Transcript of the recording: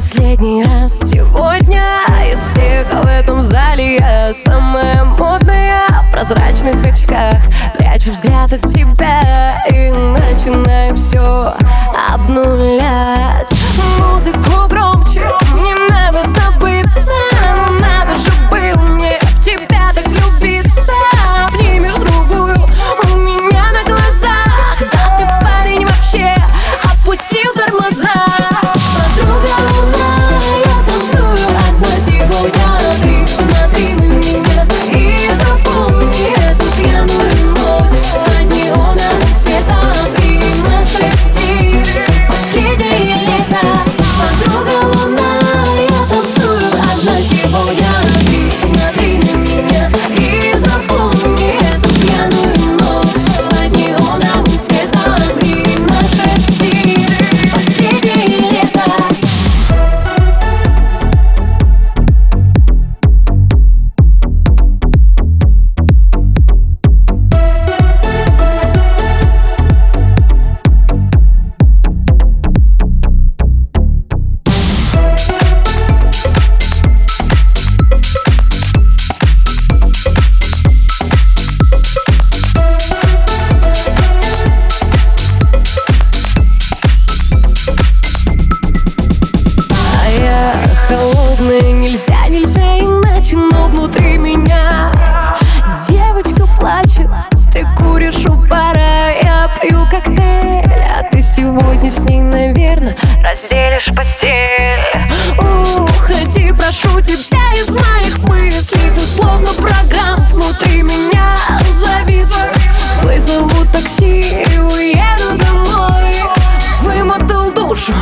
последний раз сегодня. Из всех в этом зале я самая модная. В прозрачных очках Прячу взгляд от тебя холодная, нельзя, нельзя иначе, но внутри меня Девочка плачет, ты куришь у бара, я пью коктейль А ты сегодня с ней, наверное, разделишь постель. Уходи, прошу тебя из моих мыслей Ты словно программ внутри меня завис Вызову такси и уеду домой. Вымотал душу,